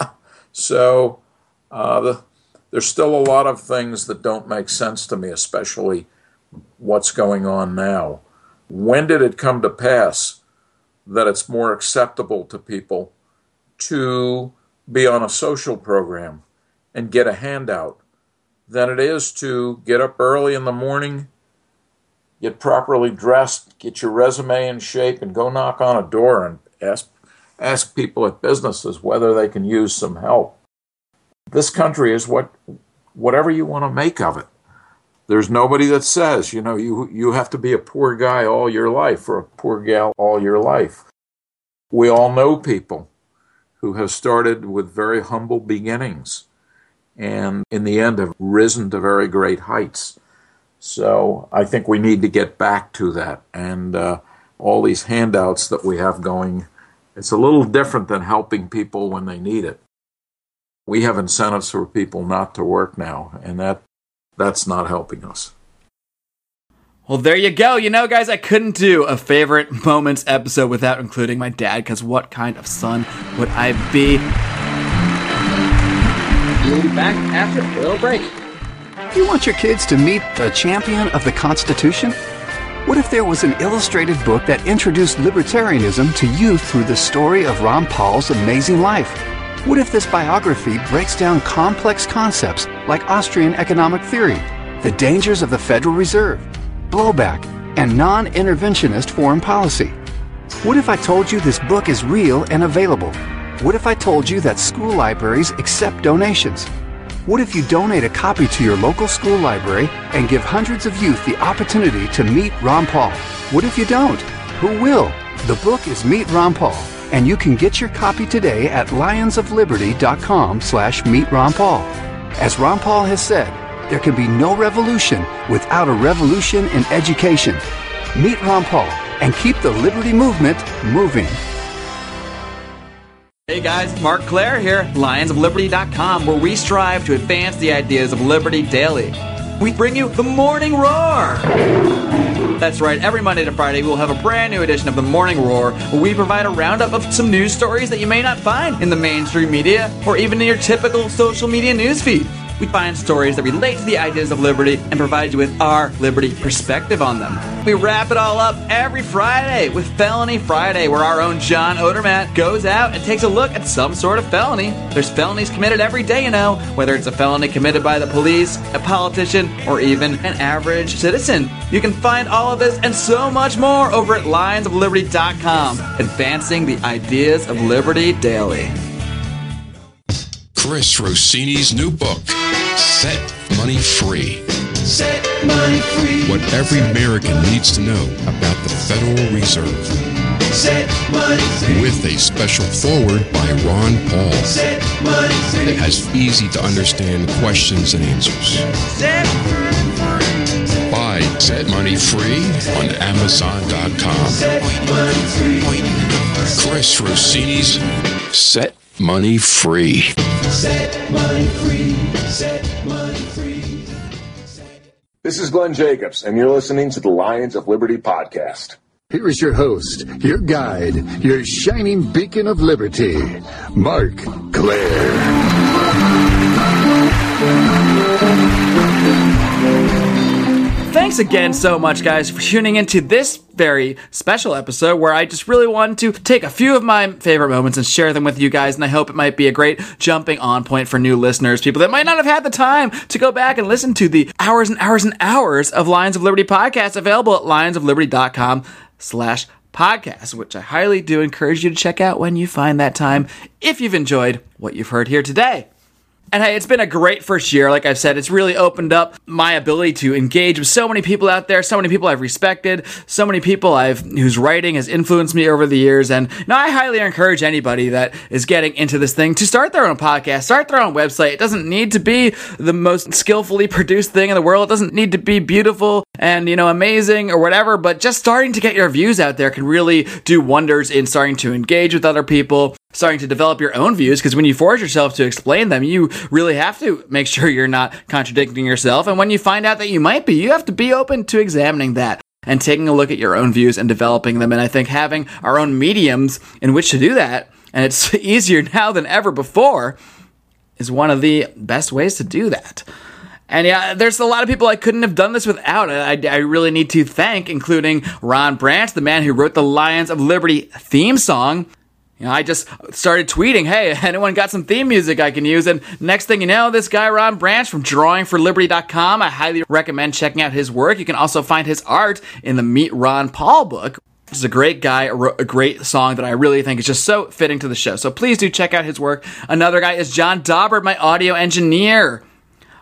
so uh, the, there's still a lot of things that don't make sense to me, especially what's going on now. When did it come to pass that it's more acceptable to people to be on a social program and get a handout than it is to get up early in the morning, get properly dressed, get your resume in shape, and go knock on a door and ask, ask people at businesses whether they can use some help? This country is what whatever you want to make of it. There's nobody that says, you know, you you have to be a poor guy all your life or a poor gal all your life. We all know people who have started with very humble beginnings and in the end have risen to very great heights. So I think we need to get back to that. And uh, all these handouts that we have going, it's a little different than helping people when they need it. We have incentives for people not to work now, and that that's not helping us. Well, there you go. You know, guys, I couldn't do a favorite moments episode without including my dad, because what kind of son would I be? We'll be back after a little break. You want your kids to meet the champion of the Constitution? What if there was an illustrated book that introduced libertarianism to youth through the story of Ron Paul's amazing life? What if this biography breaks down complex concepts like Austrian economic theory, the dangers of the Federal Reserve, blowback, and non interventionist foreign policy? What if I told you this book is real and available? What if I told you that school libraries accept donations? What if you donate a copy to your local school library and give hundreds of youth the opportunity to meet Ron Paul? What if you don't? Who will? The book is Meet Ron Paul, and you can get your copy today at lionsofliberty.com slash meet Ron Paul. As Ron Paul has said, there can be no revolution without a revolution in education. Meet Ron Paul and keep the liberty movement moving. Hey guys, Marc Clair here, lionsofliberty.com, where we strive to advance the ideas of liberty daily. We bring you the Morning Roar! That's right, every Monday to Friday we'll have a brand new edition of the Morning Roar, where we provide a roundup of some news stories that you may not find in the mainstream media or even in your typical social media newsfeed. We find stories that relate to the ideas of liberty and provide you with our liberty perspective on them. We wrap it all up every Friday with Felony Friday, where our own John Odermatt goes out and takes a look at some sort of felony. There's felonies committed every day, you know, whether it's a felony committed by the police, a politician, or even an average citizen. You can find all of this and so much more over at lionsofliberty.com, advancing the ideas of liberty daily. Chris Rossini's new book, Set Money Free. Set money free. What every American needs to know about the Federal Reserve. Set money free. With a special foreword by Ron Paul. Set money free. That has easy to understand questions and answers. Set Buy Set Money Free on Amazon.com. Set money free. Chris Rossini's Set Money Free. Set money free. Set money free. This is Glenn Jacobs, and you're listening to the Lions of Liberty podcast. Here is your host, your guide, your shining beacon of liberty, Marc Clair. Thanks again so much, guys, for tuning into this very special episode where I just really wanted to take a few of my favorite moments and share them with you guys. And I hope it might be a great jumping on point for new listeners, people that might not have had the time to go back and listen to the hours and hours and hours of Lions of Liberty podcasts available at lionsofliberty.com slash podcast, which I highly do encourage you to check out when you find that time if you've enjoyed what you've heard here today. And hey, it's been a great first year. Like I've said, it's really opened up my ability to engage with so many people out there, so many people I've respected, so many people I've whose writing has influenced me over the years. And now I highly encourage anybody that is getting into this thing to start their own podcast, start their own website. It doesn't need to be the most skillfully produced thing in the world. It doesn't need to be beautiful and, you know, amazing or whatever, but just starting to get your views out there can really do wonders in starting to engage with other people starting to develop your own views because when you force yourself to explain them, you really have to make sure you're not contradicting yourself. And when you find out that you might be, you have to be open to examining that and taking a look at your own views and developing them. And I think having our own mediums in which to do that, and it's easier now than ever before, is one of the best ways to do that. And yeah, there's a lot of people I couldn't have done this without. I, I really need to thank, including Ron Branch, the man who wrote the Lions of Liberty theme song. You know, I just started tweeting, hey, anyone got some theme music I can use? And next thing you know, this guy, Ron Branch from drawingforliberty.com, I highly recommend checking out his work. You can also find his art in the Meet Ron Paul book. This is a great guy, a great song that I really think is just so fitting to the show. So please do check out his work. Another guy is John Daubert, my audio engineer.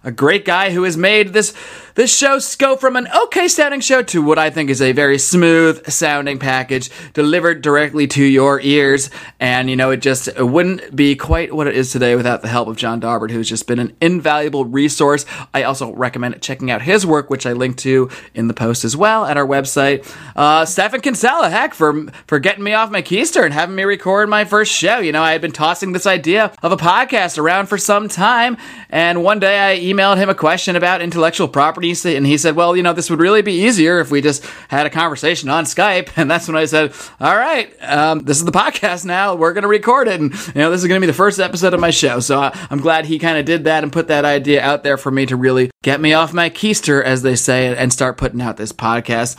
a great guy who has made this this show go from an okay sounding show to what I think is a very smooth sounding package delivered directly to your ears. And you know, it just it wouldn't be quite what it is today without the help of John Daubert, who's just been an invaluable resource. I also recommend checking out his work, which I link to in the post as well at our website. Uh, Stephan Kinsella, heck, for for getting me off my keister and having me record my first show. You know, I had been tossing this idea of a podcast around for some time, and one day I emailed him a question about intellectual property, and he said, "Well, you know, this would really be easier if we just had a conversation on Skype." And that's when I said, "All right, um, this is the podcast now. We're going to record it, and you know, this is going to be the first episode of my show." So I, I'm glad he kind of did that and put that idea out there for me to really get me off my keister, as they say, and start putting out this podcast.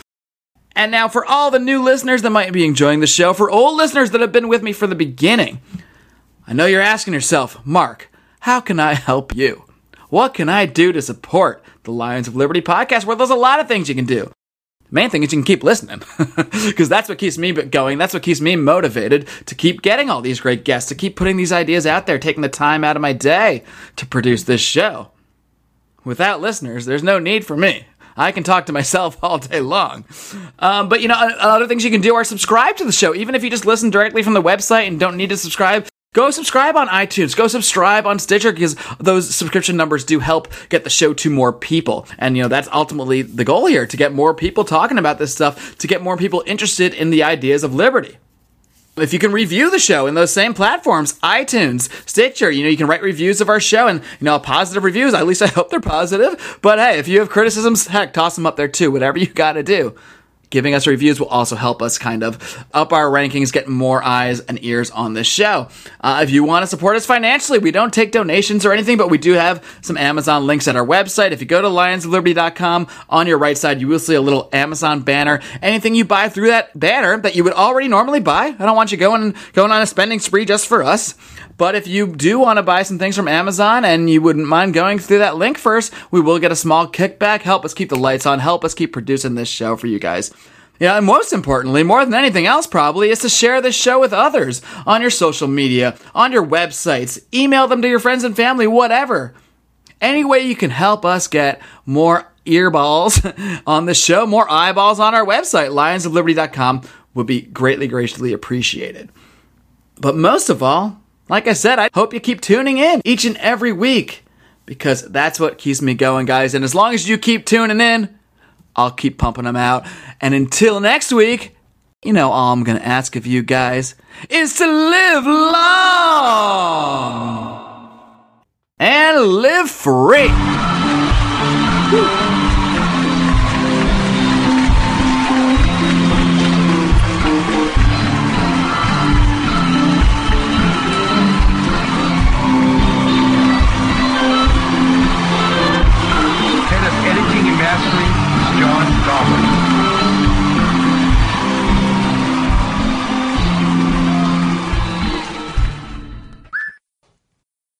And now, for all the new listeners that might be enjoying the show, for old listeners that have been with me from the beginning, I know you're asking yourself, Marc, how can I help you? What can I do to support the Lions of Liberty podcast? where there's a lot of things you can do. The main thing is you can keep listening because that's what keeps me going. That's what keeps me motivated to keep getting all these great guests, to keep putting these ideas out there, taking the time out of my day to produce this show. Without listeners, there's no need for me. I can talk to myself all day long. Um, but you know, other things you can do are subscribe to the show. Even if you just listen directly from the website and don't need to subscribe, Go subscribe on iTunes. Go subscribe on Stitcher because those subscription numbers do help get the show to more people. And, you know, that's ultimately the goal here to get more people talking about this stuff, to get more people interested in the ideas of liberty. If you can review the show in those same platforms, iTunes, Stitcher, you know, you can write reviews of our show and, you know, positive reviews. At least I hope they're positive. But hey, if you have criticisms, heck, toss them up there too. Whatever you got to do giving us reviews will also help us kind of up our rankings, get more eyes and ears on this show. Uh, if you want to support us financially, we don't take donations or anything, but we do have some Amazon links at our website. If you go to lionsofliberty.com, on your right side, you will see a little Amazon banner. Anything you buy through that banner that you would already normally buy, I don't want you going going on a spending spree just for us. But if you do want to buy some things from Amazon and you wouldn't mind going through that link first, we will get a small kickback. Help us keep the lights on. Help us keep producing this show for you guys. Yeah, and most importantly, more than anything else, probably, is to share this show with others on your social media, on your websites, email them to your friends and family, whatever. Any way you can help us get more earballs on the show, more eyeballs on our website, lionsofliberty.com, would be greatly, graciously appreciated. But most of all, like I said, I hope you keep tuning in each and every week because that's what keeps me going, guys. And as long as you keep tuning in, I'll keep pumping them out. And until next week, you know, all I'm going to ask of you guys is to live long and live free.